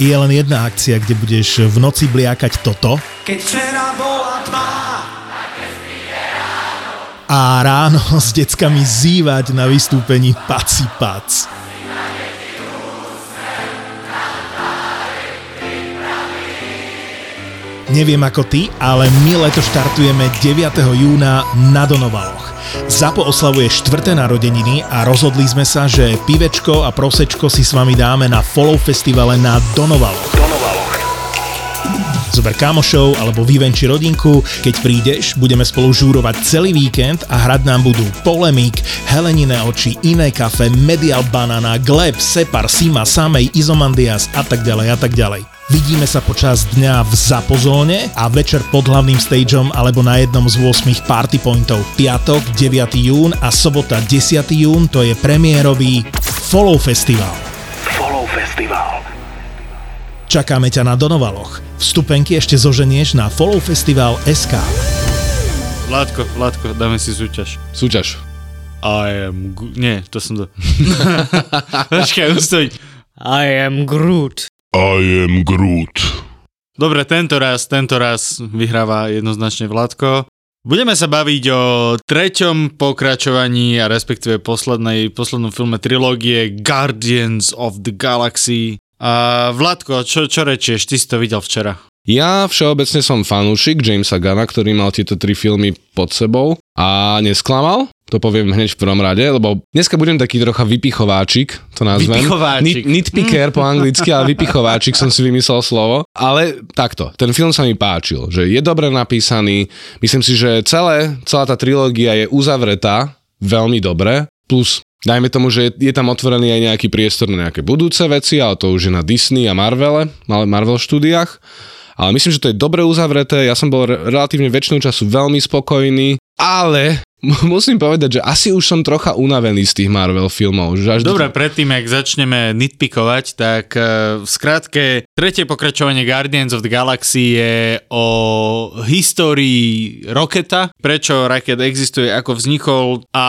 je len jedna akcia, kde budeš v noci bliakať toto. Keď včera bola tma. A ráno s deckami zývať na vystúpení Paci Pac. Neviem ako ty, ale my leto štartujeme 9. júna na Donovaloch. Zapo oslavuje štvrté narodeniny a rozhodli sme sa, že pivečko a prosečko si s vami dáme na Follow Festivale na Donovaloch. Zober kamošov alebo vyvenči rodinku. Keď prídeš, budeme spolu žúrovať celý víkend a hrať nám budú Polemik, Helenine oči, Iné kafe, Medial Banana, Gleb, Separ, Sima, Samej, Izomandias a tak ďalej a tak ďalej. Vidíme sa počas dňa v Zapozóne a večer pod hlavným stageom alebo na jednom z 8 party pointov. Piatok 9. jún a sobota 10. jún to je premiérový Follow Festival. Follow Festival. Čakáme ťa na Donovaloch. Vstupenky ešte zoženieš na Follow Festival SK. Vládko, Vládko, dáme si súťaž. Súťaž. I am... Gu- Nie, to som to... Počkaj, ustoň. I am Groot. I am Groot. Dobre, tento raz, tento raz vyhráva jednoznačne Vládko. Budeme sa baviť o treťom pokračovaní a respektíve poslednej, poslednom filme trilógie Guardians of the Galaxy. A Vládko, čo, čo rečieš? Ty si to videl včera. Ja všeobecne som fanúšik Jamesa Gunna, ktorý mal tieto tri filmy pod sebou a nesklamal. To poviem hneď v prvom rade, lebo dneska budem taký trocha vypichováčik, to nazvem. Vypichováčik. Nit, nitpicker po anglicky, ale vypichováčik som si vymyslel slovo. Ale takto, ten film sa mi páčil, že je dobre napísaný. Myslím si, že celé, celá tá trilógia je uzavretá veľmi dobre. Plus Dajme tomu, že je, je tam otvorený aj nejaký priestor na nejaké budúce veci, ale to už je na Disney a Marvele, Marvel štúdiách. Ale myslím, že to je dobre uzavreté, ja som bol re- relatívne väčšinu času veľmi spokojný, ale musím povedať, že asi už som trocha unavený z tých Marvel filmov. Že až Dobre, predtým, ak začneme nitpikovať, tak eh, v skratke, tretie pokračovanie Guardians of the Galaxy je o histórii Roketa, prečo Rocket existuje, ako vznikol a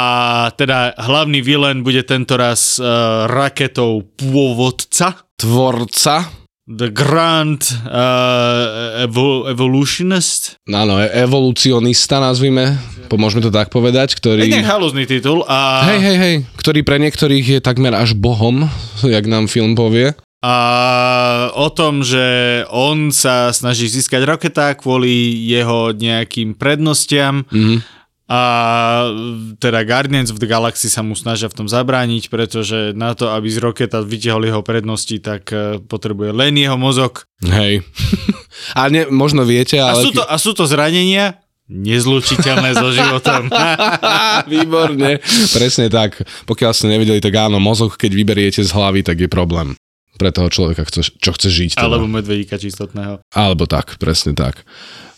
teda hlavný vilen bude tento raz uh, raketov pôvodca, Tvorca, The Grand uh, evo- Evolutionist. áno, e- evolucionista nazvime, pomôžeme to tak povedať, ktorý... Je halúzny titul a... Hej, hej, hej, ktorý pre niektorých je takmer až bohom, jak nám film povie. A o tom, že on sa snaží získať roketa kvôli jeho nejakým prednostiam Mhm. a teda Guardians of the Galaxy sa mu snažia v tom zabrániť, pretože na to, aby z roketa vytiahol jeho prednosti, tak eh, potrebuje len jeho mozog. Hej. a ne, možno viete, A ale... sú to, a sú to zranenia nezlučiteľné so životom. Výborne. Presne tak. Pokiaľ ste nevideli, tak áno, mozog, keď vyberiete z hlavy, tak je problém pre toho človeka, čo chce žiť. Teda. Alebo medvedíka čistotného. Alebo tak, presne tak.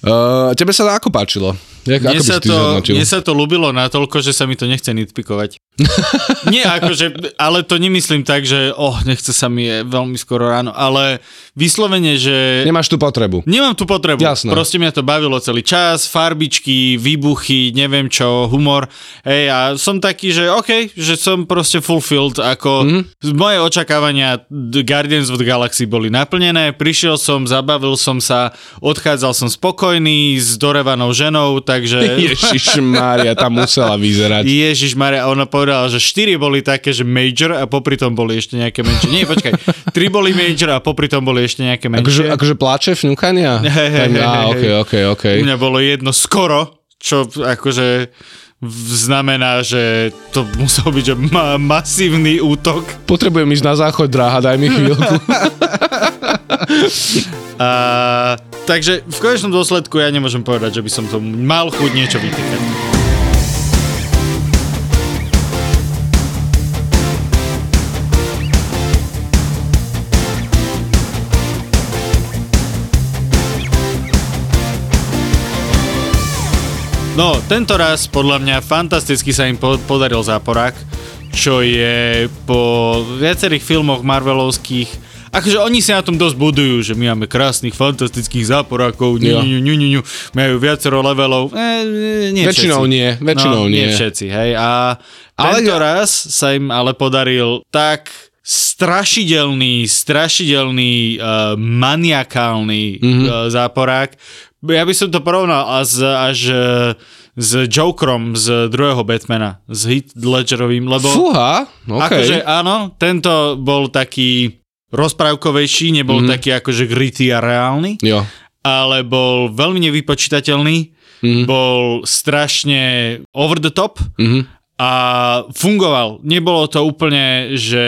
Uh, tebe sa to ako páčilo? Jak, Mne ako sa, to, zhodnotil? mne sa to ľúbilo natoľko, že sa mi to nechce nitpikovať. Nie, akože, ale to nemyslím tak, že oh, nechce sa mi je veľmi skoro ráno, ale vyslovene, že... Nemáš tú potrebu. Nemám tú potrebu. Jasné. Proste mňa to bavilo celý čas, farbičky, výbuchy, neviem čo, humor. Hej, a som taký, že OK, že som proste fulfilled, ako Mhm. mm-hmm. moje očakávania Guardians of the Galaxy boli naplnené, prišiel som, zabavil som sa, odchádzal som spokojný s dorevanou ženou, takže... Ježiš Mária, tam musela vyzerať. Ježiš Maria, ona povedala, že 4 boli také, že major a popri tom boli ešte nejaké menšie. Nie, počkaj, 3 boli major a popri tom boli ešte nejaké Akože, menšie. akože pláče, fňukania? Hej, hej, hej, á, hej, ok, hej. ok, ok. U mňa bolo jedno skoro, čo akože znamená, že to musel byť že ma- masívny útok. Potrebujem ísť na záchod, dráha, daj mi chvíľku. A, takže v konečnom dôsledku ja nemôžem povedať, že by som to mal chuť niečo vytýkať. No, tento raz podľa mňa fantasticky sa im po- podaril záporák, čo je po viacerých filmoch Marvelovských Akože oni si na tom dosť budujú, že my máme krásnych, fantastických záporákov, ňu, Jo. ňu, ňu, ňu, ňu, majú viacero levelov. E, nie Väčšinou všetci. nie, väčšinou no, nie. nie všetci, hej. A Ale- tento raz sa im ale podaril tak strašidelný, strašidelný, uh, maniakálny mm-hmm. uh, záporák. Ja by som to porovnal až, až uh, s Jokerom z druhého Batmana, s Heath Ledgerovým, lebo... Fúha, okay. Akože áno, tento bol taký rozprávkovejší, nebol mm-hmm. taký akože gritty a reálny, Jo. ale bol veľmi nevypočítateľný, mm-hmm. bol strašne over the top Mhm. A fungoval. Nebolo to úplne, že...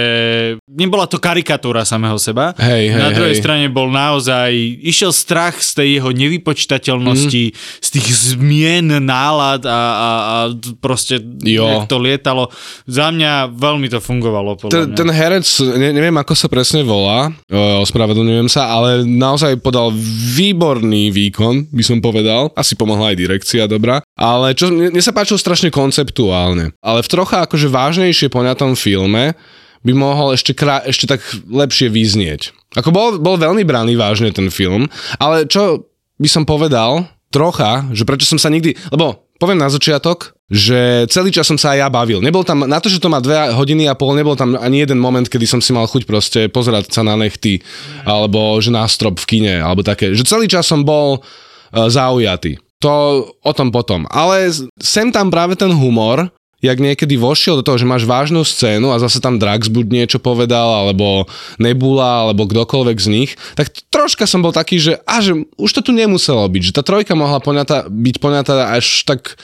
Nebola to karikatúra samého seba. Hej, hej, Na druhej hej. strane bol naozaj... Išiel strach z tej jeho nevypočítateľnosti, Mhm. z tých zmien, nálad a, a, a proste Jo. jak to lietalo. Za mňa veľmi to fungovalo. Ten, mňa. ten herec, ne, neviem ako sa presne volá, o, ospravedlňujem sa, ale naozaj podal výborný výkon, by som povedal. Asi pomohla aj direkcia, dobrá. Ale čo, mne, mne sa páčilo strašne konceptuálne. Ale v trocha akože vážnejšie poňatom filme by mohol ešte, krá, ešte tak lepšie vyznieť. Ako bol, bol veľmi braný vážne ten film, ale čo by som povedal, trocha, že prečo som sa nikdy, lebo poviem na začiatok, že celý čas som sa aj ja bavil. Nebol tam, na to, že to má dve hodiny a pol, nebol tam ani jeden moment, kedy som si mal chuť proste pozerať sa na nechty, alebo že na strop v kine, alebo také. Že celý čas som bol uh, zaujatý. To o tom potom. Ale sem tam práve ten humor, jak niekedy vošiel do toho, že máš vážnu scénu a zase tam Drax buď niečo povedal, alebo Nebula, alebo kdokoľvek z nich, tak troška som bol taký, že, a že už to tu nemuselo byť, že tá trojka mohla poňata, byť poňatá až tak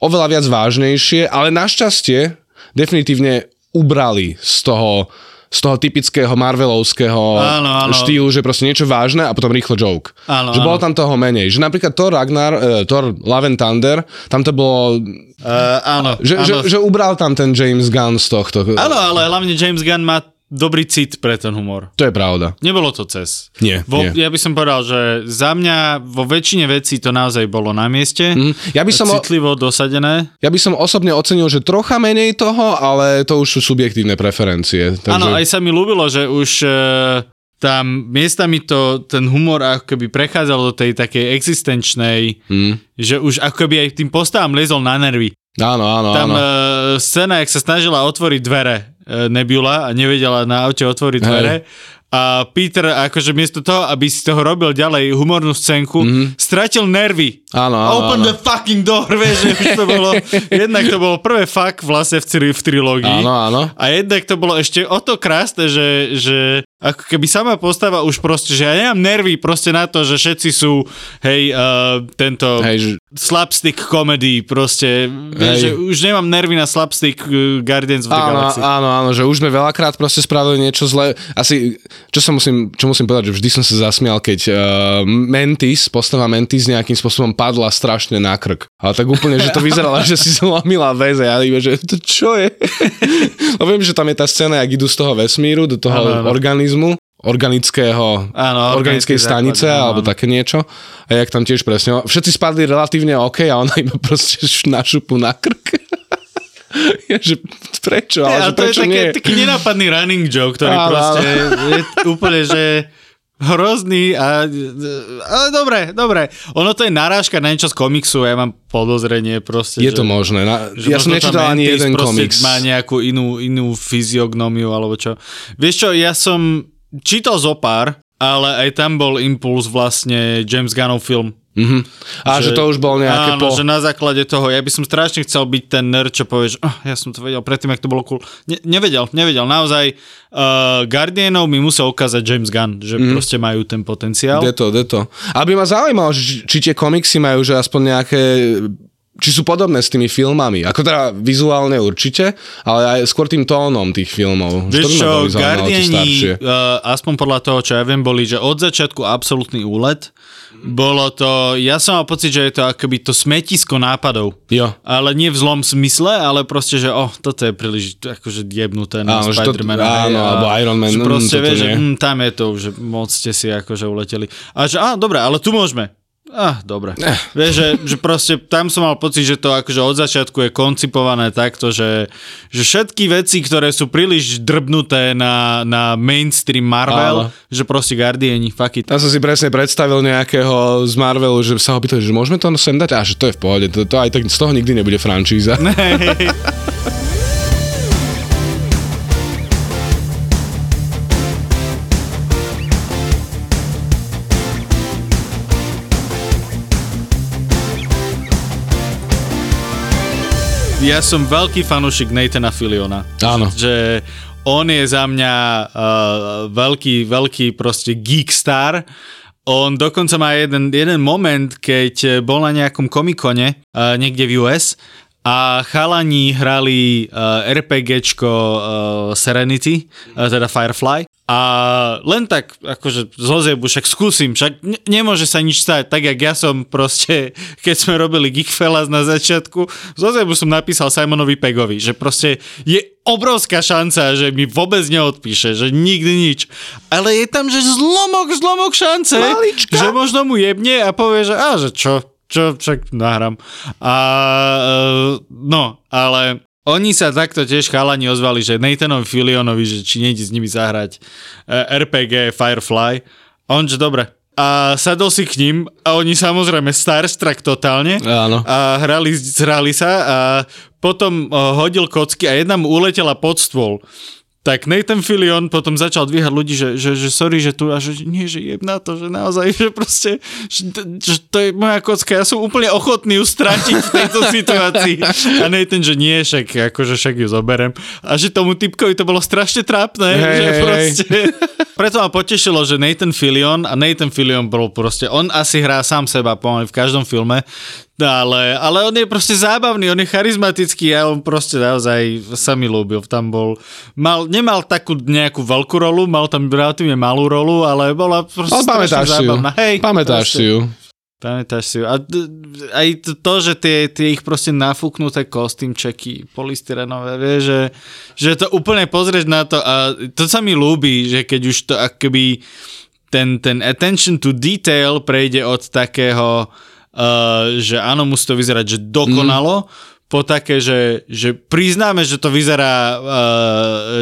oveľa viac vážnejšie, ale našťastie definitívne ubrali z toho, z toho typického Marvelovského Áno, áno. štýlu, že proste niečo vážne a potom rýchlo joke. Áno, že bolo áno. tam toho menej. Že napríklad Thor Ragnar, uh, Thor Love and Thunder, tam to bolo, Uh, áno, že, áno. že, že ubral tam ten James Gunn z tohto. áno, ale hlavne James Gunn má dobrý cit pre ten humor. To je pravda. Nebolo to cez. Nie, Vo, nie. Ja by som povedal, že za mňa vo väčšine vecí to naozaj bolo na mieste. Mm, ja by som o- Citlivo dosadené. Ja by som osobne ocenil, že trocha menej toho, ale to už sú subjektívne preferencie. Takže... Áno, aj sa mi ľúbilo, že už e, tam miestami to, ten humor ako keby prechádzal do tej takej existenčnej, Mm. že už ako keby aj tým postavám liezol na nervy. Áno, áno, Tam áno. e, scéna, jak sa snažila otvoriť dvere e, Nebula a nevedela na aute otvoriť Hej. A Peter, akože miesto toho, aby si toho robil ďalej humornú scénku, mm-hmm. stratil nervy. Áno, áno, Open áno. the fucking door, vieš, že už to bolo, jednak to bolo prvé fuck vlastne v, tri, v trilógii. Áno, áno. A jednak to bolo ešte o to krásne, že, že ako keby sama postava už proste, že ja nemám nervy proste na to, že všetci sú, hej, uh, tento Hej, že, slapstick comedy, proste, vieš, že už nemám nervy na slapstick uh, Guardians of the áno, Galaxy. áno, áno, že už sme veľakrát proste spravili niečo zlé. Asi, čo sa musím, čo musím povedať, že vždy som sa zasmial, keď uh, Mentis, postava Mentis nejakým spôsobom padla strašne na krk. Ale tak úplne, že to vyzeralo, že si zlomila väze. Ja iba, že to čo je? Lebo viem, že tam je tá scéna, jak idú z toho vesmíru, do toho áno. organizmu organického, Áno, organickej stanice, základe, áno, alebo áno. také niečo. A jak tam tiež presne, všetci spadli relatívne OK a ona iba proste š- na šupu na krk. ja, že prečo? Ja, Ale že to je prečo také, nie? taký nenápadný running joke, ktorý Áno, proste je úplne, že hrozný a... Ale dobre, dobre. Ono to je narážka na niečo z komiksu, ja mám podozrenie proste, Je že, to možné. Na, že ja som nečítal ani jeden komiks. má nejakú inú, inú fyziognómiu alebo čo. Vieš čo, ja som čítal zo pár, ale aj tam bol impuls vlastne James Gunnov film. Mhm. A že, to už bol nejaké áno, po... že na základe toho, ja by som strašne chcel byť ten nerd, čo povie, že oh, ja som to vedel predtým, jak to bolo cool. Ne, nevedel, nevedel. Naozaj uh, Guardianov mi musel ukázať James Gunn, že Mhm. mm. proste majú ten potenciál. Deto, deto. Aby ma zaujímalo, že či, či tie komiksy majú že aspoň nejaké či sú podobné s tými filmami. Ako teda vizuálne určite, ale aj skôr tým tónom tých filmov. Že Vieš čo, Guardiani, uh, aspoň podľa toho, čo ja viem, boli, že od začiatku absolútny úlet. Bolo to, ja som mal pocit, že je to akoby to smetisko nápadov. Jo. Ale nie v zlom smysle, ale proste, že oh, toto je príliš akože jebnuté na Áno, že to- áno, a alebo Iron Man, Že proste vieš, že mm, tam je to, že moc ste si akože uleteli. A že á, dobre, ale tu môžeme. Ah, dobre. Eh. Vieš, že, že proste tam som mal pocit, že to akože od začiatku je koncipované takto, že, že všetky veci, ktoré sú príliš drbnuté na, na mainstream Marvel, Áno. že proste Guardiani, fuck it. Ja som si presne predstavil nejakého z Marvelu, že sa ho pýtali, že môžeme to sem dať? A že to je v pohode, to, to aj tak z toho nikdy nebude franšíza. ja som veľký fanúšik Nathana Filiona. Áno. Že on je za mňa uh, veľký, veľký proste geek star. On dokonca má jeden, jeden moment, keď bol na nejakom komikone uh, niekde v US a chalani hrali uh, RPGčko uh, Serenity, uh, teda Firefly. A len tak, akože z však skúsim, však ne- nemôže sa nič stať, tak jak ja som proste, keď sme robili Geekfellas na začiatku, z som napísal Simonovi Pegovi, že proste je obrovská šanca, že mi vôbec neodpíše, že nikdy nič. Ale je tam, že zlomok, zlomok šance, Malička. že možno mu jebne a povie, že a, že čo, čo, však nahrám. A, e, no, ale oni sa takto tiež chalani ozvali, že Nathanovi Filionovi, že či nejde s nimi zahrať e, RPG Firefly. A on, že dobre. A sadol si k ním a oni samozrejme starstruck totálne. Áno. A hrali, hrali sa a potom uh, hodil kocky a jedna mu uletela pod stôl. Tak Nathan Fillion potom začal dvíhať ľudí, že, že, že sorry, že tu a že nie, že jebná to, že naozaj, že proste, že, že to je moja kocka, ja som úplne ochotný ju stratiť v tejto situácii. A Nathan, že nie, však, akože však ju zoberem. A že tomu typkovi to bolo strašne trápne, Hej, že proste... Preto ma potešilo, že Nathan Fillion a Nathan Fillion bol proste, on asi hrá sám seba pomaly v každom filme, ale, ale on je proste zábavný, on je charizmatický a on proste naozaj sa mi ľúbil. Tam bol, mal, nemal takú nejakú veľkú rolu, mal tam relatívne malú rolu, ale bola proste Ale pamätáš si ju. zábavná. Hej, Pamätáš proste. si ju. Pamätáš si ju. A aj to, to že tie, tie ich proste nafúknuté kostýmčeky polystyrenové, vieš, že, že to úplne pozrieš na to a to sa mi ľúbi, že keď už to akoby ten, ten attention to detail prejde od takého, uh, že áno, musí to vyzerať, že dokonalo, mm. Po také, že, že priznáme, že to vyzerá uh,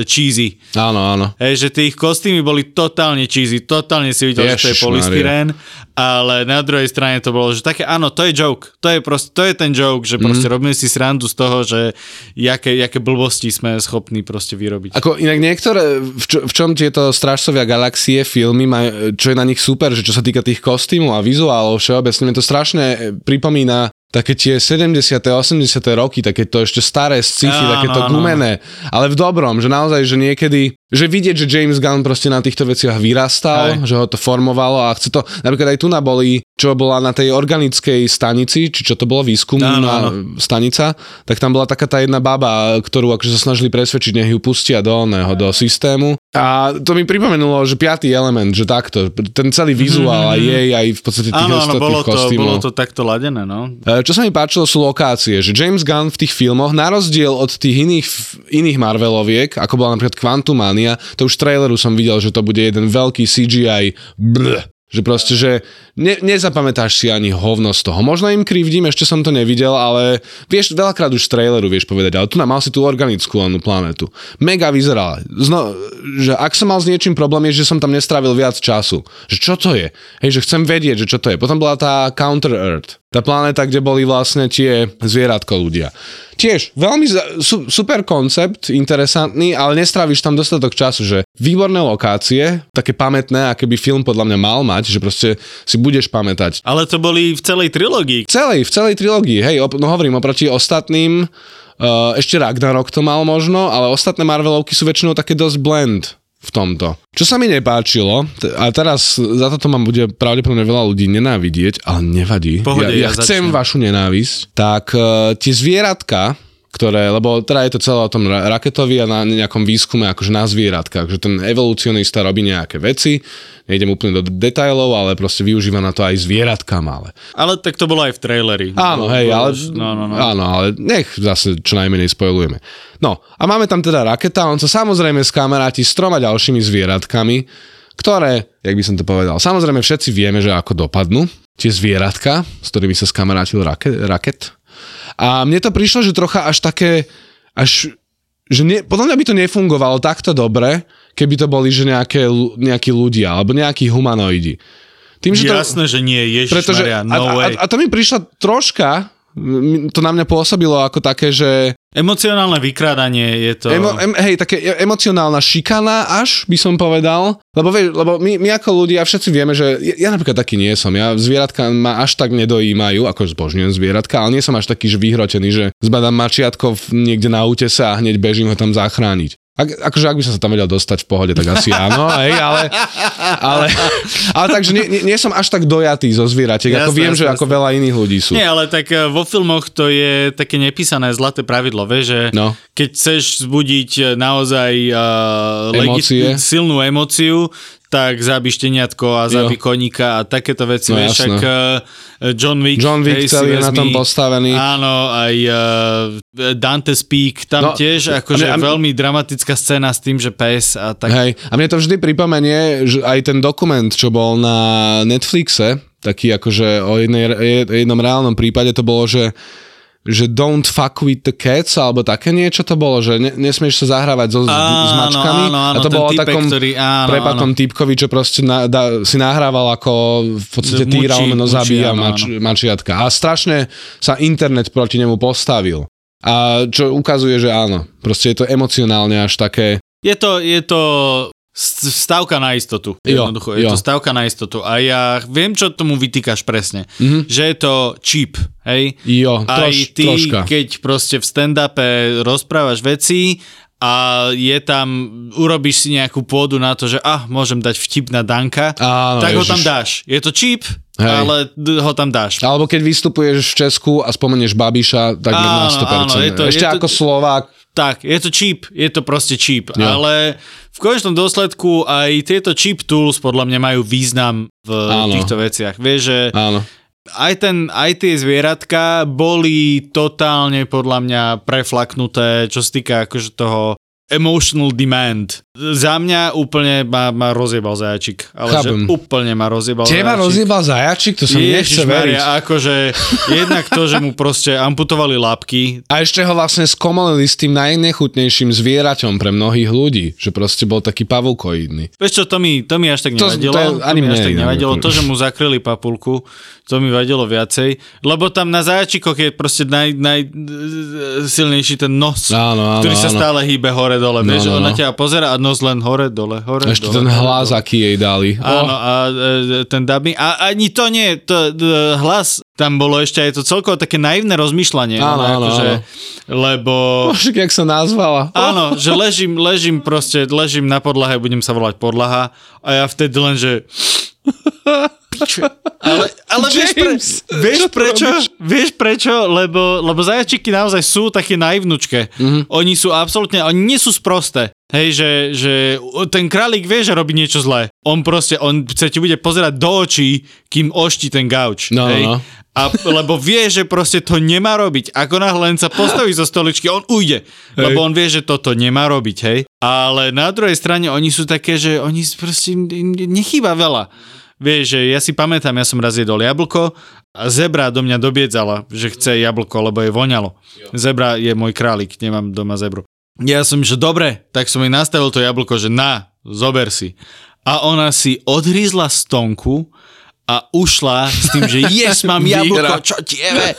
cheesy. Áno, áno. Hej, že tie ich kostýmy boli totálne cheesy, totálne si videl, že to je polystyrén, ale na druhej strane to bolo, že také, áno, to je joke, to je, proste, to je ten joke, že proste mm. robíme si srandu z toho, že jaké, jaké blbosti sme schopní proste vyrobiť. Ako inak niektoré, v, čo, v čom tieto Strážcovia galaxie filmy, majú, čo je na nich super, že čo sa týka tých kostýmov a vizuálov všeobecne, mi to strašne e, pripomína také tie 70. 80. roky, také to ešte staré sci-fi, také to gumené, ale v dobrom, že naozaj, že niekedy, že vidieť, že James Gunn proste na týchto veciach vyrastal, Hej. že ho to formovalo a chce to, napríklad aj tu na boli, čo bola na tej organickej stanici, či čo to bolo, výskumná Áno, áno. stanica, tak tam bola taká tá jedna baba, ktorú akože sa snažili presvedčiť, nech ju pustia do oného, do systému. A to mi pripomenulo, že piatý element, že takto, ten celý vizuál aj jej, aj v podstate tých Mhm. Áno, ostatných bolo to, kostýmov. bolo to takto ladené, no. E, Čo sa mi páčilo sú lokácie, že James Gunn v tých filmoch, na rozdiel od tých iných, iných Marveloviek, ako bola napríklad Quantumania, to už v traileru som videl, že to bude jeden veľký CGI blh, že proste, že ne, nezapamätáš si ani hovno z toho. Možno im krivdím, ešte som to nevidel, ale vieš, veľakrát už z traileru vieš povedať, ale tu nám mal si tú organickú lenú planetu. Mega vyzerala. Zno, že ak som mal s niečím problém, je, že som tam nestrávil viac času. Že čo to je? Hej, že chcem vedieť, že čo to je. Potom bola tá Counter Earth. Tá planéta, kde boli vlastne tie zvieratko ľudia. Tiež veľmi su, super koncept, interesantný, ale nestráviš tam dostatok času, že výborné lokácie, také pamätné, aké by film podľa mňa mal mať, že proste si budeš pamätať. Ale to boli v celej trilógii. Celej, v celej trilógii, hej, op- no hovorím, oproti ostatným, uh, ešte Ragnarok to mal možno, ale ostatné Marvelovky sú väčšinou také dosť blend v tomto. Čo sa mi nepáčilo, a teraz za toto ma bude pravdepodobne veľa ľudí nenávidieť, ale nevadí. Pohode, ja, ja ja chcem začnem. vašu nenávisť. Tak uh, tie zvieratka, ktoré, lebo teda je to celé o tom ra- raketovi a na nejakom výskume akože na zvieratkách, že ten evolucionista robí nejaké veci, nejdem úplne do detailov, ale proste využíva na to aj zvieratka malé. Ale tak to bolo aj v traileri. Áno, Bolo- hej, ale, No, no, no. áno, ale nech zase čo najmenej spojujeme. No, a máme tam teda raketa, on sa samozrejme skamaráti s troma ďalšími zvieratkami, ktoré, jak by som to povedal, samozrejme všetci vieme, že ako dopadnú tie zvieratka, s ktorými sa skamarátil raket, raket. A mne to prišlo, že trocha až také, až, že ne, podľa mňa by to nefungovalo takto dobre, keby to boli, že nejaké, nejakí ľudia, alebo nejakí humanoidi. Tým, že to, Jasné, že nie, Ježiš pretože, Maria, no a, way. a, a to mi prišla troška To na mňa pôsobilo ako také, že Emocionálne vykrádanie je to... Emo, em, hej, také e- emocionálna šikana až, by som povedal. Lebo, vieš, lebo my, my ako ľudia všetci vieme, že ja, ja napríklad taký nie som. Ja zvieratka ma až tak nedojímajú, ako zbožňujem zvieratka, ale nie som až taký že vyhrotený, že zbadám mačiatko niekde na útese a hneď bežím ho tam zachrániť. Ak, akože ak by som sa tam vedel dostať v pohode, tak asi áno, hej, ale, ale, ale takže nie, nie, nie som až tak dojatý zo zvieratiek, ako Jasné, viem, že jasné, ako veľa iných ľudí sú. Nie, ale tak eh, vo filmoch to je také nepísané zlaté pravidlo, vieš, že No. keď chceš vzbudiť eh, naozaj uh, Emócie. silnú emóciu, tak zabí šteniatko a zabí Jo. koníka a takéto veci, No, však uh, John Wick, John Wick hej, celý je na tom postavený. Áno, aj uh, Dante's Peak, tam No, tiež akože a mne- a mne- veľmi dramatická scéna s tým, že pes a tak. Hej, a mne to vždy pripomenie, že aj ten dokument, čo bol na Netflixe, taký akože o jednej, je- jednom reálnom prípade to bolo, že že don't fuck with the cats, alebo také niečo to bolo, že ne, nesmieš sa zahrávať so, s, s Áno, mačkami. áno, áno, a to bolo o typek, takom ktorý- áno, prepatom typkovi, čo proste na, da, si nahrával ako v podstate týral, no zabíja áno, mač, áno. mačiatka. A strašne sa internet proti nemu postavil. A čo ukazuje, že áno, proste je to emocionálne až také, Je to, je to stavka na istotu. Jo, Jednoducho, je jo. to stavka na istotu. A ja viem, čo tomu vytýkaš presne. Mhm. Že je to cheap, hej? jo, Aj troš, ty, troška. keď proste v stand-upe rozprávaš veci a je tam, urobíš si nejakú pôdu na to, že ah, môžem dať vtip na Danka, Áno, tak ho ježiš. tam dáš. Je to cheap, Hej. ale ho tam dáš. Alebo keď vystupuješ v Česku a spomenieš Babiša, tak na Áno, 100%. áno, je to- Ešte je to- ako Slovák. Tak, je to cheap, je to proste cheap, Jo. ale v konečnom dôsledku aj tieto cheap tools podľa mňa majú význam v Áno. týchto veciach. Vieš, že Áno. aj, ten, aj tie zvieratka boli totálne podľa mňa preflaknuté, čo sa týka akože toho emotional demand. Za mňa úplne ma, ma rozjebal zajačik. Ale Chápem. že úplne ma rozjebal Teba zajačik. rozjebal zajačik? To sa mi nechce veriť. Akože jednak to, že mu proste amputovali labky, A ešte ho vlastne skomolili s tým najnechutnejším zvieraťom pre mnohých ľudí, že proste bol taký pavúkoidný. Vieš čo, to mi, to mi až tak To- nevadilo. to To, ani mi až tak nevadilo. To, že mu zakryli papulku, to mi vadilo viacej. Lebo tam na zajačikoch je proste naj, najsilnejší ten nos, Áno, áno, ktorý sa áno. stále hýbe hore-dole. No, Vieš, no, on na no. teba pozera a nos len hore-dole, hore Ešte ten hlas, aký jej dali. Áno, Oh, a e, ten dubbing. A ani to nie, to, hlas tam bolo ešte aj to celkovo také naivné rozmýšľanie. Áno, no, áno, akože, áno. Lebo... Však, jak sa nazvala. Áno, že ležím, ležím proste, ležím na podlahe, budem sa volať podlaha a ja vtedy len, že... Piče. Ale, ale vieš, pre, James, vieš čo tu prečo? Vieš prečo? Lebo, lebo zajačiky naozaj sú také naivnučké. Mhm. Mm-hmm. Oni sú absolútne, oni nie sú sprosté. Hej, že, že ten králik vie, že robí niečo zlé. On proste, on sa ti bude pozerať do očí, kým oští ten gauč. No, hej? no. A, lebo vie, že proste to nemá robiť. Ako náhle len sa postaví zo stoličky, on ujde. Hej. Lebo on vie, že toto nemá robiť, hej. Ale na druhej strane oni sú také, že oni proste im nechýba veľa. Vieš, že ja si pamätám, ja som raz jedol jablko a zebra do mňa dobiedzala, že chce jablko, lebo je voňalo. Zebra je môj králik, nemám doma zebru. Ja som, že dobre, tak som jej nastavil to jablko, že na, zober si. A ona si odhrízla stonku a ušla s tým, že yes, mám jablko, čo tiebe.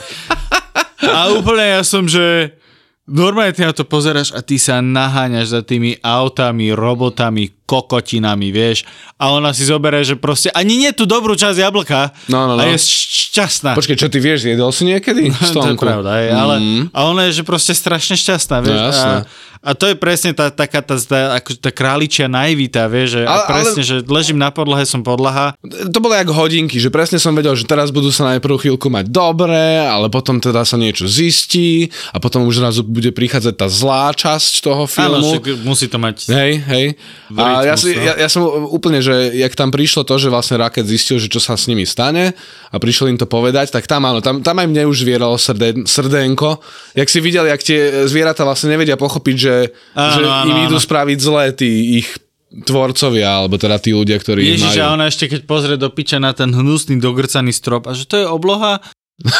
A úplne ja som, že normálne ty na to pozeráš a ty sa naháňaš za tými autami, robotami, kokotinami, vieš. A ona si zoberie, že proste ani nie tú dobrú časť jablka No, no, no. a je šťastná. Počkej, čo ty vieš, jedol si niekedy to je pravda, hej, ale Mm. a ona je, že proste strašne šťastná, vieš. No, jasné. a, a to je presne tá, taká tá, tá, ako, tá králičia naivita, vieš, že Ale- a presne, že ležím na podlahe, som podlaha. To bolo jak hodinky, že presne som vedel, že teraz budú sa najprv chvíľku mať dobre, ale potom teda sa niečo zistí a potom už zrazu bude prichádzať tá zlá časť toho Áno, filmu. však musí to mať... Hej, hej. A ja, si, ja, ja som úplne, že jak tam prišlo to, že vlastne Raket zistil, že čo sa s nimi stane a prišiel im to povedať, tak tam áno, tam, tam aj mne už zvieralo srde, srdenko. Jak si videl, jak tie zvieratá vlastne nevedia pochopiť, že, Áno, že áno, im idú áno. spraviť zlé tí ich tvorcovia, alebo teda tí ľudia, ktorí Ježiš, majú. a ona ešte keď pozrie do piča na ten hnusný dogrcaný strop a že to je obloha,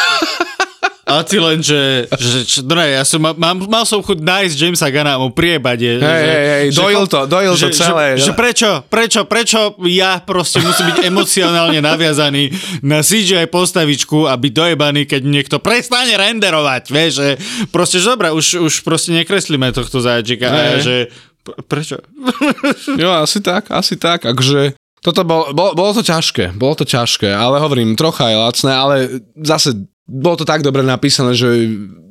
A ty len, že, že čo, no ne, ja som, mal, mal som chuť nájsť Jamesa Gana a mu priebať. Je, Hej, že, hej, hej, dojil to, dojil to že, celé. Že, že prečo, prečo, prečo ja proste musím byť emocionálne naviazaný na CGI postavičku a byť dojebaný, keď niekto prestane renderovať, vieš, že proste, že dobré, už, už proste nekreslíme tohto zajačika. A ja, Hej. že prečo? Jo, asi tak, asi tak. Akože toto bol, bol, bolo to ťažké, bolo to ťažké, ale hovorím, trocha je lacné, ale zase bolo to tak dobre napísané, že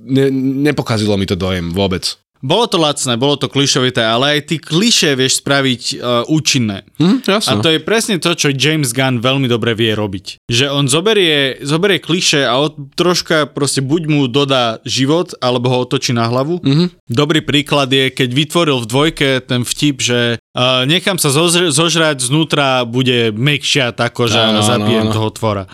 ne, nepokazilo mi to dojem vôbec. Bolo to lacné, bolo to klišovité, ale aj ty kliše vieš spraviť uh, účinné. Hm, jasno. A to je presne to, čo James Gunn veľmi dobre vie robiť. Že on zoberie, zoberie kliše a od, troška proste buď mu dodá život, alebo ho otočí na hlavu. Mhm. Dobrý príklad je, keď vytvoril v dvojke ten vtip, že uh, nechám sa zožr- zožrať, znútra bude mekšia tako, že Áno, áno, zabijem áno. toho tvora.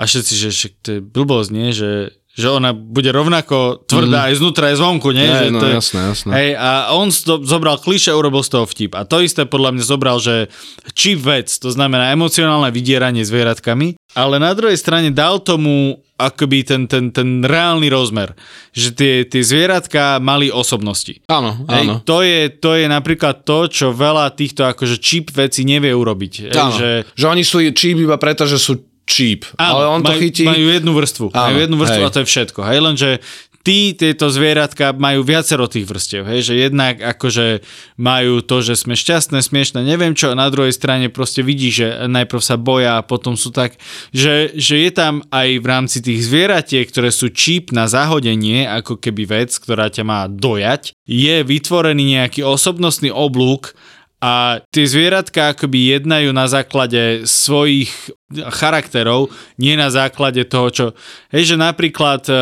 A všetci, že však to je blbosť, nie? Že, že ona bude rovnako tvrdá aj znútra, aj zvonku, nie? Hej, že no, to je, jasné, jasné. Hej, a on zo- zobral kliše urobil z toho vtip. A to isté podľa mňa zobral, že cheap vec, to znamená emocionálne vydieranie zvieratkami, ale na druhej strane dal tomu akoby ten, ten, ten reálny rozmer, že tie, tie zvieratka mali osobnosti. Áno, Hej, áno. to, je, to je napríklad to, čo veľa týchto akože cheap vecí nevie urobiť. Hej, Áno. že, Že oni sú cheap iba preto, že sú cheap. ale on to majú, chytí... Majú jednu vrstvu. Áno, majú jednu vrstvu hej. a to je všetko. Hej, lenže tí, tieto zvieratka majú viacero tých vrstiev, hej, že jednak akože majú to, že sme šťastné, smiešné, neviem čo, a na druhej strane proste vidí, že najprv sa boja a potom sú tak, že, že je tam aj v rámci tých zvieratiek, ktoré sú číp na zahodenie, ako keby vec, ktorá ťa má dojať, je vytvorený nejaký osobnostný oblúk, a tie zvieratka akoby jednajú na základe svojich charakterov, nie na základe toho, čo... Hej, že napríklad, e,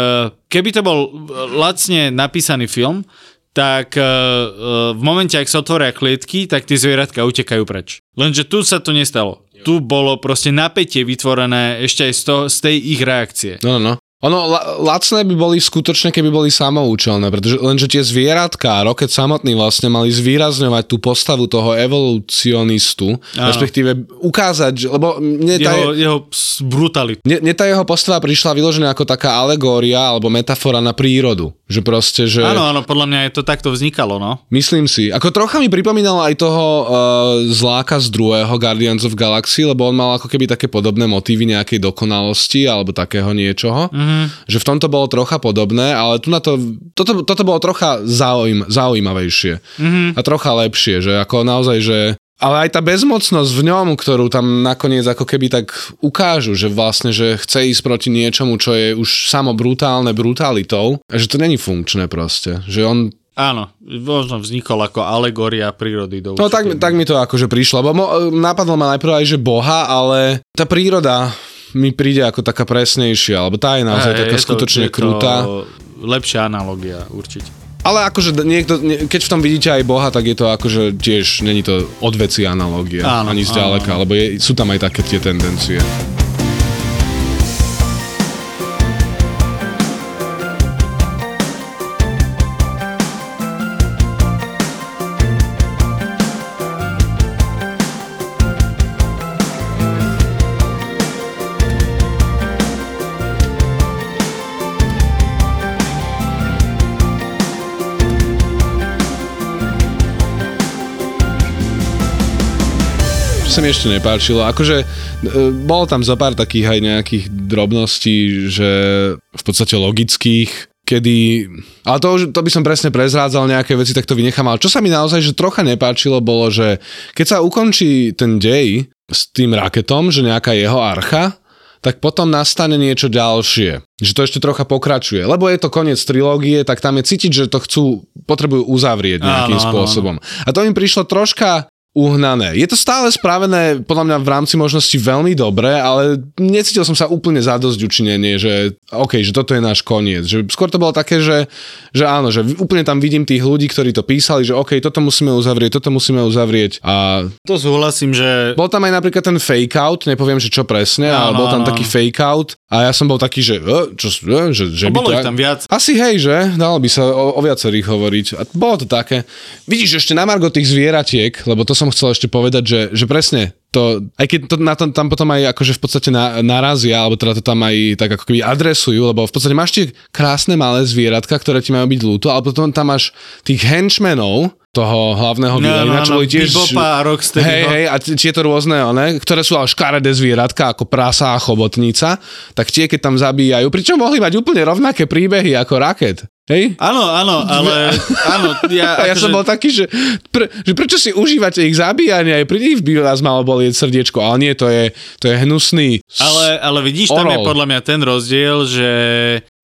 keby to bol lacne napísaný film, tak e, e, v momente, ak sa otvoria klietky, tak tie zvieratka utekajú preč. Lenže tu sa to nestalo. Tu bolo proste napätie vytvorené ešte aj z, toho, z tej ich reakcie. No, no, no. Ono, la, lacné by boli skutočne, keby boli samoučelné, pretože lenže tie zvieratka, Rocket samotný vlastne mali zvýrazňovať tú postavu toho evolucionistu, Áno. respektíve ukázať, lebo mne tá, Jeho, jeho brutalitu. mne, mne tá jeho postava prišla vyložená ako taká alegória alebo metafora na prírodu. Že proste, že... Áno, áno, podľa mňa je to takto vznikalo, no. Myslím si. Ako trocha mi pripomínal aj toho uh, zláka z druhého Guardians of Galaxy, lebo on mal ako keby také podobné motívy nejakej dokonalosti alebo takého niečoho. Mm-hmm. Že v tomto bolo trocha podobné, ale tu na to, toto, toto bolo trocha zaujím, zaujímavejšie. Mm-hmm. A trocha lepšie, že ako naozaj, že ale aj tá bezmocnosť v ňom, ktorú tam nakoniec ako keby tak ukážu, že vlastne, že chce ísť proti niečomu, čo je už samo brutálne brutalitou, že to není funkčné proste. Že on Áno, možno vznikol ako alegória prírody. Do No tak, tak mi to akože prišlo, lebo mo- napadlo ma najprv aj, že Boha, ale tá príroda mi príde ako taká presnejšia, alebo tá je naozaj Hej, taká je to- skutočne je to krutá. Lepšia analogia, určite. Ale akože niekto, nie- keď v tom vidíte aj Boha, tak je to akože tiež, není to odveci analogie, Áno, ani zďaleka, áno. lebo je, sú tam aj také tie tendencie. Sa mi ešte nepáčilo. Akože e, bolo tam zo pár takých aj nejakých drobností, že v podstate logických, kedy... Ale to, už, to by som presne prezrádzal nejaké veci, tak to vynechám. Ale čo sa mi naozaj že trocha nepáčilo, bolo, že keď sa ukončí ten dej s tým raketom, že nejaká jeho archa, tak potom nastane niečo ďalšie. Že to ešte trocha pokračuje. Lebo je to koniec trilógie, tak tam je cítiť, že to chcú, potrebujú uzavrieť nejakým Áno, áno, spôsobom. A to im prišlo troška uhnané. Je to stále spravené podľa mňa v rámci možnosti veľmi dobre, ale necítil som sa úplne zadosť učinenie, že OK, že toto je náš koniec. Že skôr to bolo také, že, že áno, že úplne tam vidím tých ľudí, ktorí to písali, že OK, toto musíme uzavrieť, toto musíme uzavrieť a To súhlasím, že... bol tam aj napríklad ten fake out, nepoviem, že čo presne, ale Áno, bol tam taký fake out a ja som bol taký, že, e, čo, e, že, že No, bolo to... tam viac. Asi hej, že? Dalo by sa o, o viacerých hovoriť. A bolo to také. Vidíš, ešte na margo tých zvieratiek, lebo to som chcel ešte povedať, že, že presne, to aj keď to na tam potom aj akože v podstate na, narazia, alebo teda to tam aj tak ako keby adresujú, lebo v podstate máš tie krásne malé zvieratka, ktoré ti majú byť ľúto, ale potom tam máš tých henchmenov, toho hlavného No, vilena, no, čo no, boli tiež... Bebopa Rocksteady, Hej, no. hej, a tieto rôzne, one, ktoré sú ale škaredé zvieratka, ako prasa a chobotnica, tak tie, keď tam zabíjajú, pričom mohli mať úplne rovnaké príbehy ako raket. Hej? Áno, áno, ale áno, ja, A ja akože, som bol taký, že, pre, že prečo si užívate ich zabíjanie, aj pri nich by vás malo bolieť srdiečko, ale nie, to je, to je hnusný. ale, ale vidíš, tam je orol. podľa mňa ten rozdiel, že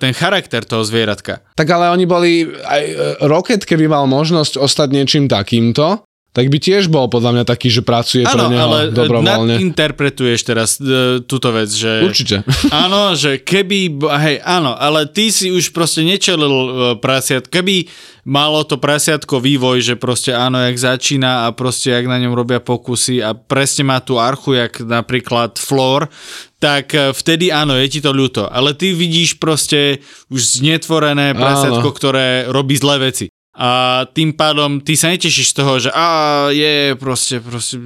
ten charakter toho zvieratka. Tak ale oni boli, aj e, Rocket, keby mal možnosť ostať niečím takýmto, tak by tiež bol podľa mňa taký, že pracuje pre Áno, neho ale dobrovoľne. nadinterpretuješ teraz e, túto vec, že... Určite. Áno, že keby, hej, áno, ale ty si už proste nečelil uh, prasiat, keby malo to prasiatko vývoj, že proste áno, jak začína a proste jak na ňom robia pokusy a presne má tú archu, jak napríklad Flor, tak eh, vtedy áno, je ti to ľúto. Ale ty vidíš proste už znetvorené prasiatko, Áno. ktoré robí zlé veci. A tým pádom ty sa netešíš z toho, že a je proste, proste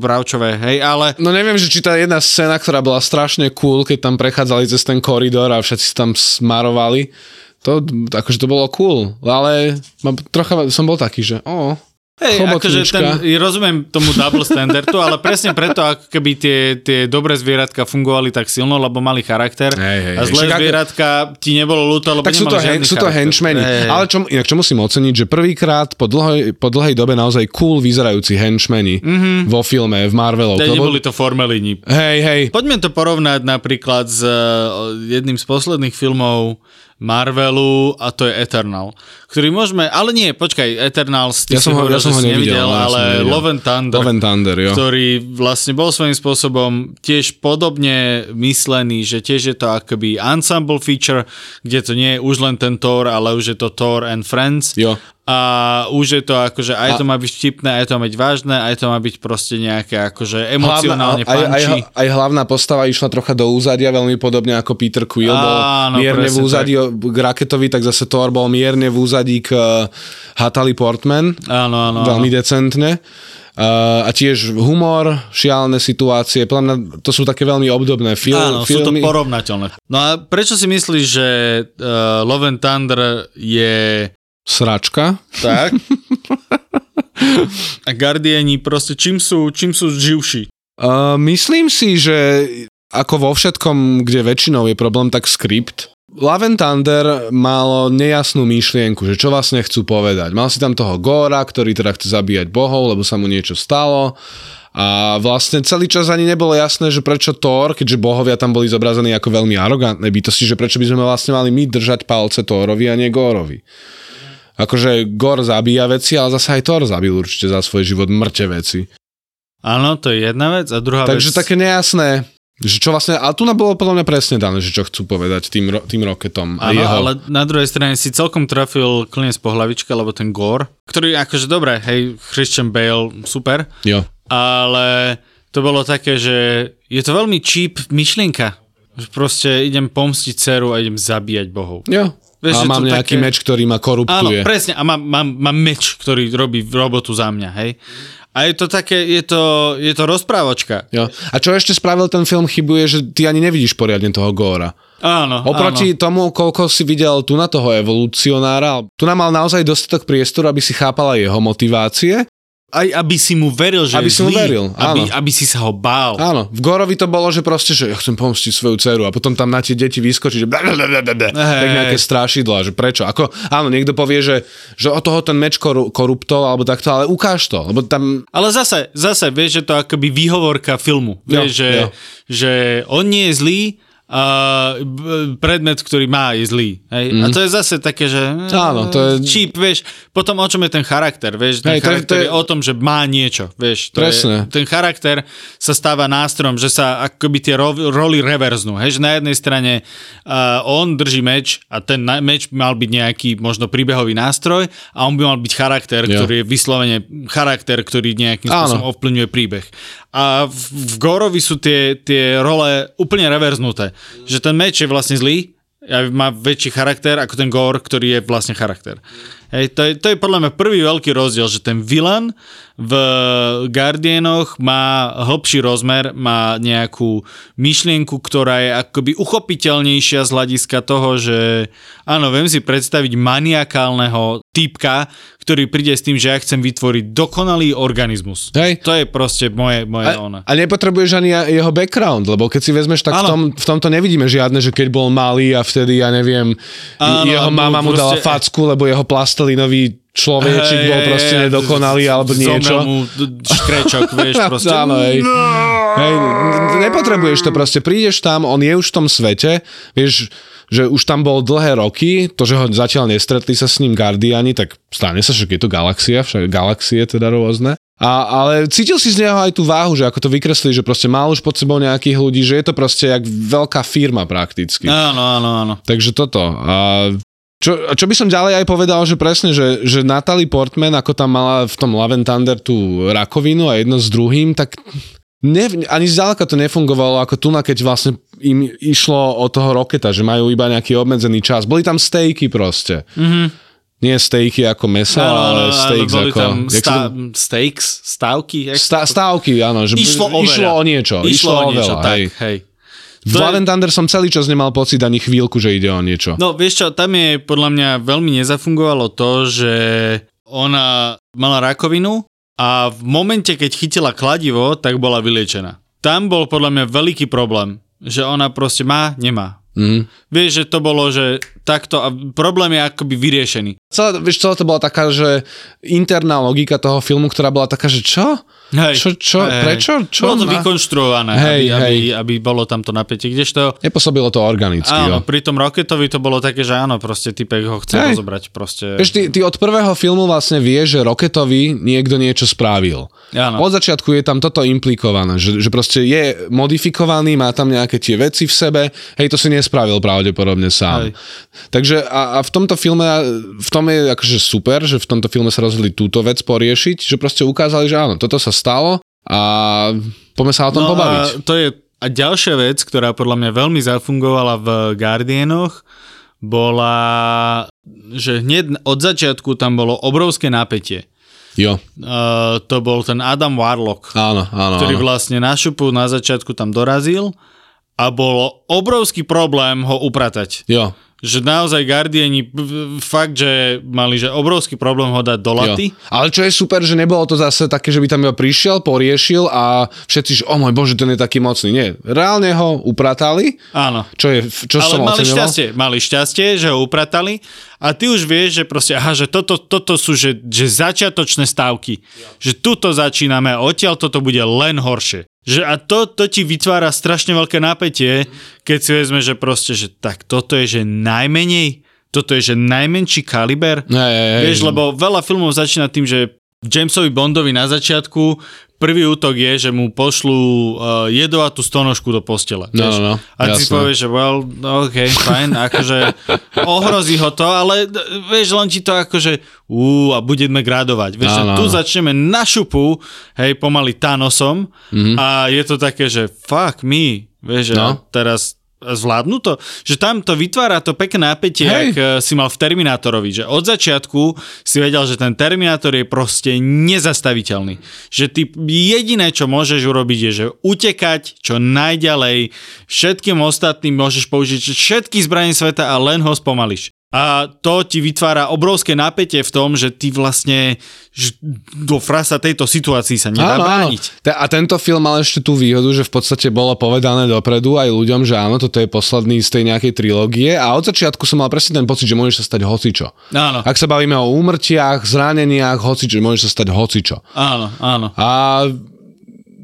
bravčové, hej, ale No neviem, že či tá jedna scéna, ktorá bola strašne cool, keď tam prechádzali cez ten koridor a všetci tam smarovali, to, akože to bolo cool, ale ma- trocha som bol taký, že o, Hej, akože ten, rozumiem tomu double standardu, ale presne preto, ako keby tie, tie dobré zvieratka fungovali tak silno, lebo mali charakter Hej, hej, a zlé Však zvieratka ti nebolo ľúto, lebo tak sú to, hen, sú to henchmeni. Hej, hej. Ale čo, inak čo musím oceniť, že prvýkrát po dlhej, po dlhej dobe naozaj cool vyzerajúci henchmeni mm-hmm. vo filme, v Marvelov. To bol- neboli to formelini. Hej, hej. Poďme to porovnať napríklad s uh, jedným z posledných filmov Marvelu a to je Eternal, ktorý môžeme, ale nie, počkaj, Eternals, ty Ja som ho- hovoril, ja som ho nevidel, nevidel, ale nevidel. Love and Thunder, Love and Thunder, jo. ktorý vlastne bol svojím spôsobom tiež podobne myslený, že tiež je to akoby ensemble feature, kde to nie je už len ten Thor, ale už je to Thor and Friends. Jo. A už je to akože aj A- to má byť vtipné, aj to má byť vážne, aj to má byť proste nejaké akože Hlavná, emocionálne aj, aj, panči. aj hlavná postava išla trocha do úzadia, veľmi podobne ako Peter Quill bol Áno, mierne v úzadí k Raketovi, tak zase Thor bol mierne v úzadí k uh, Hatali Portman, Áno, áno. veľmi áno. decentne. Uh, a tiež humor, šialené situácie, podľa mňa to sú také veľmi obdobné fil- Áno, sú to filmy. porovnateľné. No a prečo si myslíš, že uh, Love and Thunder je Sračka. tak? a Guardiani proste čím sú, čím sú živší? Uh, myslím si, že ako vo všetkom, kde väčšinou je problém, tak skript. Love and Thunder malo nejasnú myšlienku, že čo vlastne chcú povedať. Mal si tam toho Gora, ktorý teda chce zabíjať bohov, lebo sa mu niečo stalo. A vlastne celý čas ani nebolo jasné, že prečo Thor, keďže bohovia tam boli zobrazení ako veľmi arogantné bytosti, že prečo by sme vlastne mali my držať palce Thorovi a nie Gorovi. Akože Gor zabíja veci, ale zase aj Thor zabil určite za svoj život mŕte veci. Áno, to je jedna vec. A druhá Takže vec... také nejasné, že čo vlastne, ale tu na bolo podľa mňa presne dané, že čo chcú povedať tým, tým Rocketom a jeho. ale na druhej strane si celkom trafil klinec po hlavičke, lebo ten Gore, ktorý akože dobre, hej, Christian Bale, super, Jo. ale to bolo také, že je to veľmi cheap myšlienka. Že proste idem pomstiť dceru a idem zabíjať bohov. Jo. Vieš, a mám nejaký také- meč, ktorý ma Áno, koruptuje. presne. A mám, mám, mám meč, ktorý robí robotu za mňa, hej. A je to také, je to, je to rozprávočka. Jo. A čo ešte spravil ten film chybu je, že ty ani nevidíš poriadne toho Góra. Áno, Oproti áno. tomu, koľko si videl tu na toho evolucionára, tu nám mal naozaj dostatok priestoru, aby si chápala jeho motivácie. Aj aby si mu veril, že Aby je si mu zlý. veril, aby, áno. aby si sa ho bál. Áno, v Gorovi to bolo, že proste, že ja chcem pomstiť svoju dceru a potom tam na tie deti vyskočí, že blablabla, tak nejaké strašidla, že prečo. Ako, áno, niekto povie, že, že od toho ten meč koru, koruptol alebo takto, ale ukáž to, lebo tam Ale zase, zase, vieš, že to akoby výhovorka filmu. Jo, Vieš, že, jo. že on nie je zlý, b- predmet, ktorý má, je zlý. Hej? Mm. A to je zase také, že... Mhm. Áno, to je- Cheap, vieš. Potom o čom je ten charakter, vieš? Ten Hej, charakter to je, je- o tom, že má niečo, vieš. To Presne. Je, ten charakter sa stáva nástrojom, že sa akoby tie ro- roli reverznú. Hej? Že na jednej strane uh, on drží meč a ten na- meč mal byť nejaký možno príbehový nástroj a on by mal byť charakter, Jo. ktorý je vyslovene charakter, ktorý nejakým Áno. spôsobom ovplyvňuje príbeh. A v, v Gorovi sú tie, tie role úplne reverznuté. Že ten meč je vlastne zlý, a má väčší charakter ako ten Gor, ktorý je vlastne charakter. Hej, to, je, to je podľa mňa prvý veľký rozdiel, že ten villain v Guardianoch má hĺbší rozmer, má nejakú myšlienku, ktorá je akoby uchopiteľnejšia z hľadiska toho, že áno, viem si predstaviť maniakálneho typka, ktorý príde s tým, že ja chcem vytvoriť dokonalý organizmus. Hej. To je proste moje, moje A, ona. a nepotrebuješ ani jeho background, lebo keď si vezmeš, tak v tom, v tomto nevidíme žiadne, že keď bol malý a vtedy, ja neviem, Áno, jeho mama mu dala facku, lebo jeho plastelinový človečik Hej, bol hej, proste hej, nedokonalý alebo niečo. mu škrečok, vieš, proste. Áno, hej. Hej, n- nepotrebuješ to proste, prídeš tam, on je už v tom svete, vieš, že už tam bol dlhé roky, to, že ho zatiaľ nestretli sa s ním Guardiani, tak stane sa, že je to galaxia, však galaxie teda rôzne. A, ale cítil si z neho aj tú váhu, že ako to vykreslili, že proste mal už pod sebou nejakých ľudí, že je to proste jak veľká firma prakticky. Áno, áno, áno. Takže toto. A čo, čo by som ďalej aj povedal, že presne, že, že Natalie Portman, ako tam mala v tom Love and Thunder tú rakovinu a jedno s druhým, tak ne, ani zďaleka to nefungovalo ako tu, keď vlastne im išlo o toho roketa, že majú iba nejaký obmedzený čas. Boli tam stejky proste. Mm-hmm. Nie stejky ako meso, ale steaks boli ako... tam sta- to- steaks, stávky. Sta, stávky, áno. Že Išlo o išlo veľa. o niečo. Išlo, o niečo, veľa, tak, hej. hej. V je- Love and Thunder som celý čas nemal pocit ani chvíľku, že ide o niečo. No vieš čo, tam je podľa mňa veľmi nezafungovalo to, že ona mala rakovinu a v momente, keď chytila kladivo, tak bola vyliečená. Tam bol podľa mňa veľký problém, že ona proste má, nemá. Mm. Vieš, že to bolo, že takto a problém je akoby vyriešený. Celé, vieš, celé to bola taká, že interná logika toho filmu, ktorá bola taká, že čo? Hej. Čo, čo, Hej. prečo? Čo? Bolo to Na- vykonštruované, Hej, aby, aby, hej. aby bolo tam to napätie. Kdežto, Nepôsobilo to organicky, áno, jo. pri tom Rocketovi to bolo také, že áno, proste typek ho chce Hej. rozobrať. Proste. Vieš, ty, ty od prvého filmu vlastne vieš, že Rocketovi niekto niečo spravil. Áno. Od začiatku je tam toto implikované, že, že proste je modifikovaný, má tam nejaké tie veci v sebe, hej, to si nespravil pravdepodobne sám. Hej. Takže a, a v tomto filme, v tom je akože super, že v tomto filme sa rozhodli túto vec poriešiť, že proste ukázali, že áno, toto sa stalo a poďme sa o tom pobaviť. A to je a ďalšia vec, ktorá podľa mňa veľmi zafungovala v Guardianoch, bola, že hneď od začiatku tam bolo obrovské napätie. Jo, Uh, to bol ten Adam Warlock, áno, áno. ktorý áno. vlastne na šupu na začiatku tam dorazil a bolo obrovský problém ho upratať. Jo, Že naozaj Guardiani fakt, že mali že obrovský problém ho dať do laty. Jo. Ale čo je super, že nebolo to zase také, že by tam iba prišiel, poriešil a všetci, že o môj bože, ten je taký mocný. Nie, reálne ho upratali, Áno. čo, je, čo Ale som mali oceňoval. šťastie, mali šťastie, že ho upratali a ty už vieš, že proste, aha, že toto, toto sú že, že začiatočné stávky. Že tuto začíname a odtiaľ toto bude len horšie. Že a to, to ti vytvára strašne veľké napätie, keď si vezme, že proste, že tak toto je, že najmenej, toto je, že najmenší kaliber. Hej, hej. Vieš, lebo veľa filmov začína tým, že Jamesovi Bondovi na začiatku prvý útok je, že mu pošlú uh, jedovatú stonožku do postele. No, vieš. no, no, A ty jasné. povieš, že well, ok, fajn, akože ohrozí ho to, ale vieš, len ti to akože ú, a budeme gradovať. Vieš, že Áno, tu áno. začneme na šupu, hej, pomaly Thanosom Mhm. a je to také, že fuck me, vieš, no. No. teraz zvládnu to, že tam to vytvára to pekné napätie, Hej. jak eh, si mal v Terminátorovi, že od začiatku si vedel, že ten Terminátor je proste nezastaviteľný. Že ty jediné, čo môžeš urobiť, je, že utekať čo najďalej, všetkým ostatným môžeš použiť všetky zbranie sveta a len ho spomališ. A to ti vytvára obrovské napätie v tom, že ty vlastne že do frasa tejto situácii sa nedá brániť. Te- A tento film mal ešte tú výhodu, že v podstate bolo povedané dopredu aj ľuďom, že áno, toto je posledný z tej nejakej trilógie a od začiatku som mal presne ten pocit, že môžeš sa stať hocičo. Áno, Ak sa bavíme o úmrtiach, zraneniach, hocičo, môžeš sa stať hocičo. áno, áno. A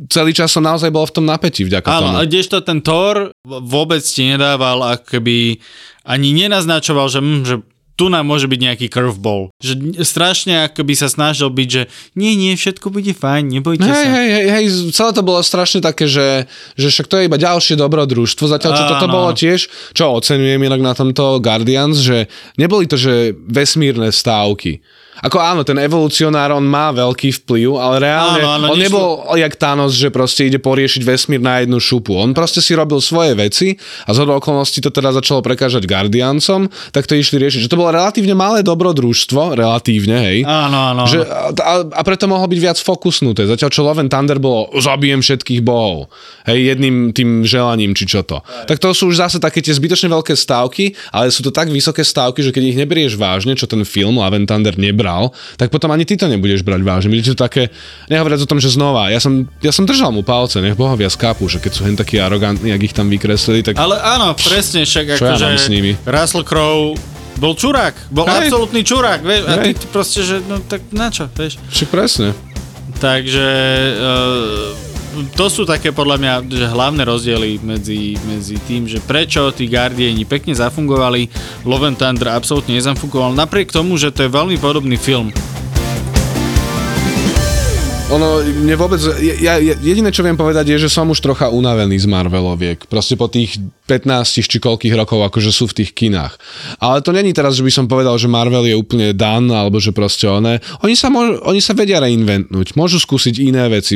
celý čas som naozaj bol v tom napätí vďaka tomu. Áno, kdežto ten Thor vôbec ti nedával akoby ani nenaznačoval, že, hm, že tu nám môže byť nejaký curveball. Že strašne akoby sa snažil byť, že nie, nie, všetko bude fajn, nebojte Hej, sa. hej, hej, hej, celé to bolo strašne také, že, že však to je iba ďalšie dobrodružstvo, zatiaľ čo Áno, toto áno. bolo tiež, čo oceňujem inak na tomto Guardians, že neboli to, že vesmírne stávky, Ako áno, ten evolucionár, on má veľký vplyv, ale reálne, Áno, áno, on nešlo- nebol jak Thanos, že proste ide poriešiť vesmír na jednu šupu. On proste si robil svoje veci a z okolností to teda začalo prekážať Guardiancom, tak to išli riešiť. Že to bolo relatívne malé dobrodružstvo, relatívne, hej. Áno, áno. Že, a, a preto mohlo byť viac fokusnuté. Zatiaľ čo Love and Thunder bolo zabijem všetkých bohov. Hej, jedným tým želaním, či čo to. Tak to sú už zase také tie zbytočne veľké stávky, ale sú to tak vysoké stávky, že keď ich neberieš vážne, čo ten film Love and Thunder nebral, tak potom ani ty to nebudeš brať vážne. Bude to také, nehovoriac o tom, že znova, ja som, ja som držal mu palce, nech bohovia skápu, že keď sú hen takí arogantní, jak ich tam vykreslili, tak Ale áno, presne, však Čo ja akože mám s nimi? Russell Crowe bol čurák, bol Hej. absolútny čurák, vieš, a ty proste, že no tak na čo, vieš. však presne. Takže uh, to sú také podľa mňa že hlavné rozdiely medzi, medzi tým, že prečo tí Guardiani pekne zafungovali, Love and Thunder absolútne nezafungoval, napriek tomu, že to je veľmi podobný film. Ono, mne vôbec, ja, ja, jediné, čo viem povedať, je, že som už trocha unavený z Marveloviek. Proste po tých 15 či koľkých rokov, akože sú v tých kinách. Ale to není teraz, že by som povedal, že Marvel je úplne dan, alebo že proste oné. Oni sa, môž, oni sa vedia reinventnúť, môžu skúsiť iné veci.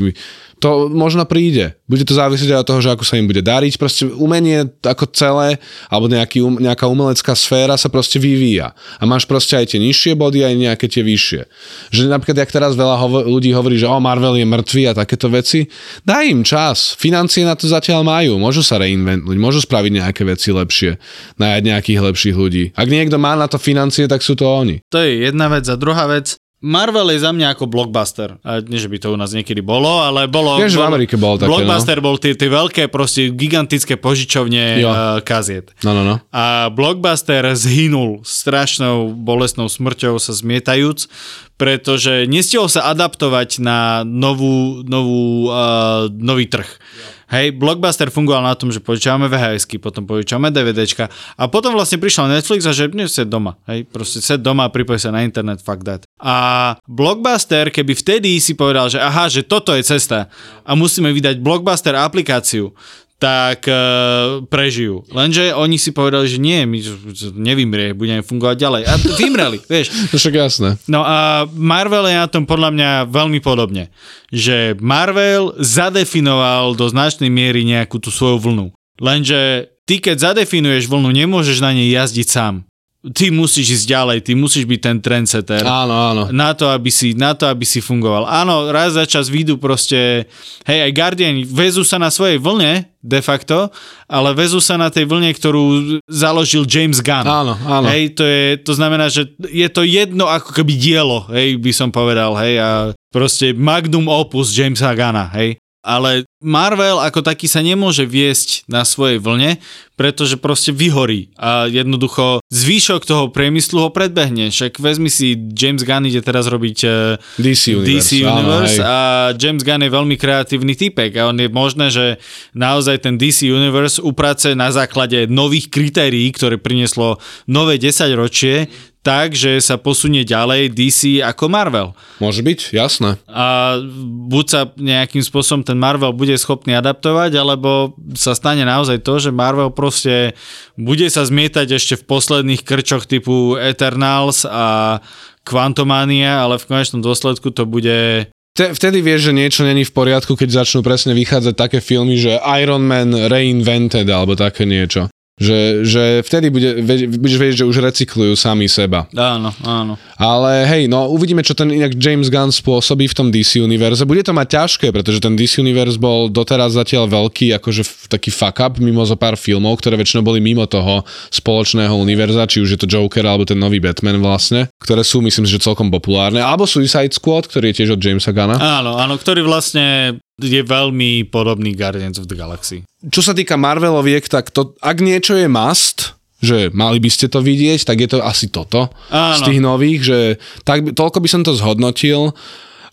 To možno príde. Bude to závisieť od toho, že ako sa im bude dariť. Proste umenie ako celé, alebo nejaký, um, nejaká umelecká sféra sa proste vyvíja. A máš proste aj tie nižšie body, aj nejaké tie vyššie. Že napríklad, jak teraz veľa hovo- ľudí hovorí, že o, Marvel je mŕtvý a takéto veci, daj im čas. Financie na to zatiaľ majú. Môžu sa reinventnúť, môžu spraviť nejaké veci lepšie. Najať nejakých lepších ľudí. Ak niekto má na to financie, tak sú to oni. To je jedna vec a druhá vec, Marvel je za mňa ako blockbuster. A nie, že by to u nás niekedy bolo, ale bolo... Viem, že v Amerike bolo také, no. Blockbuster bol tie, tie veľké, proste gigantické požičovne Jo. uh, kaziet. No, no, no. A Blockbuster zhynul strašnou bolestnou smrťou sa zmietajúc, pretože nestihol sa adaptovať na novú, novú, uh, nový trh. Hej, Blockbuster fungoval na tom, že požičávame VHSky, potom požičávame DVDčka a potom vlastne prišiel Netflix a že set doma. Hej, proste set doma, pripoj sa na internet, fuck that. A Blockbuster, keby vtedy si povedal, že aha, že toto je cesta a musíme vydať Blockbuster aplikáciu, tak e, prežijú. Lenže oni si povedali, že nie, my nevymrie, budeme fungovať ďalej. A vymreli, vieš. To však jasné. No a Marvel je na tom podľa mňa veľmi podobne. Že Marvel zadefinoval do značnej miery nejakú tú svoju vlnu. Lenže ty keď zadefinuješ vlnu, nemôžeš na nej jazdiť sám. Ty musíš ísť ďalej, ty musíš byť ten trendsetter Áno, áno. na to, aby si, na to, aby si fungoval. Áno, raz za čas výjdu proste, hej, aj Guardian vezú sa na svojej vlne, de facto, ale vezú sa na tej vlne, ktorú založil James Gunn. Áno, áno. Hej, to, je, to znamená, že je to jedno ako keby dielo, hej, by som povedal, hej, a proste magnum opus Jamesa Gunna, hej. Ale Marvel ako taký sa nemôže viesť na svojej vlne, pretože proste vyhorí a jednoducho zvýšok toho priemyslu ho predbehne. Však vezmi si, James Gunn ide teraz robiť eh, DC Universe. DC Universe áno, a James Gunn je veľmi kreatívny typek a on je možné, že naozaj ten DC Universe uprace na základe nových kritérií, ktoré prinieslo nové 10 ročie, tak, že sa posunie ďalej DC ako Marvel. Môže byť, jasné. A buď sa nejakým spôsobom ten Marvel bude schopný adaptovať, alebo sa stane naozaj to, že Marvel proste bude sa zmietať ešte v posledných krčoch typu Eternals a Quantumania, ale v konečnom dôsledku to bude Te, vtedy vieš, že niečo není v poriadku, keď začnú presne vychádzať také filmy, že Iron Man reinvented alebo také niečo. Že, že vtedy bude, budeš vedieť, že už recyklujú sami seba. Áno, áno. Ale hej, no uvidíme, čo ten inak James Gunn spôsobí v tom DC univerze. Bude to mať ťažké, pretože ten DC universe bol doteraz zatiaľ veľký, akože taký fuck up mimo zo pár filmov, ktoré väčšinou boli mimo toho spoločného univerza, či už je to Joker alebo ten nový Batman vlastne, ktoré sú myslím, že celkom populárne. Alebo Suicide Squad, ktorý je tiež od Jamesa Gunna. Áno, áno, ktorý vlastne je veľmi podobný Guardians of the Galaxy. Čo sa týka Marveloviek, tak to, ak niečo je must, že mali by ste to vidieť, tak je to asi toto Áno. z tých nových, že tak, toľko by som to zhodnotil.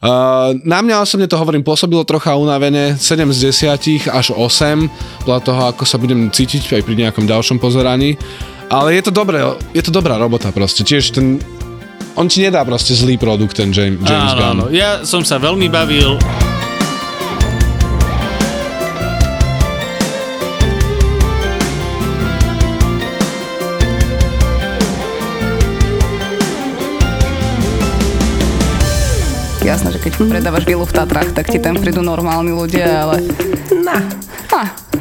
Uh, na mňa osobne to hovorím, pôsobilo trocha unavene, 7 z 10 až 8, podľa toho, ako sa budem cítiť aj pri nejakom ďalšom pozeraní. Ale je to dobré, je to dobrá robota proste. Tiež ten, on ti nedá proste zlý produkt, ten James, James áno, Gunn. áno. Ja som sa veľmi bavil. Jasné, že keď predávaš vilu v Tatrách, tak ti tam prídu normálni ľudia, ale... Na, Ha,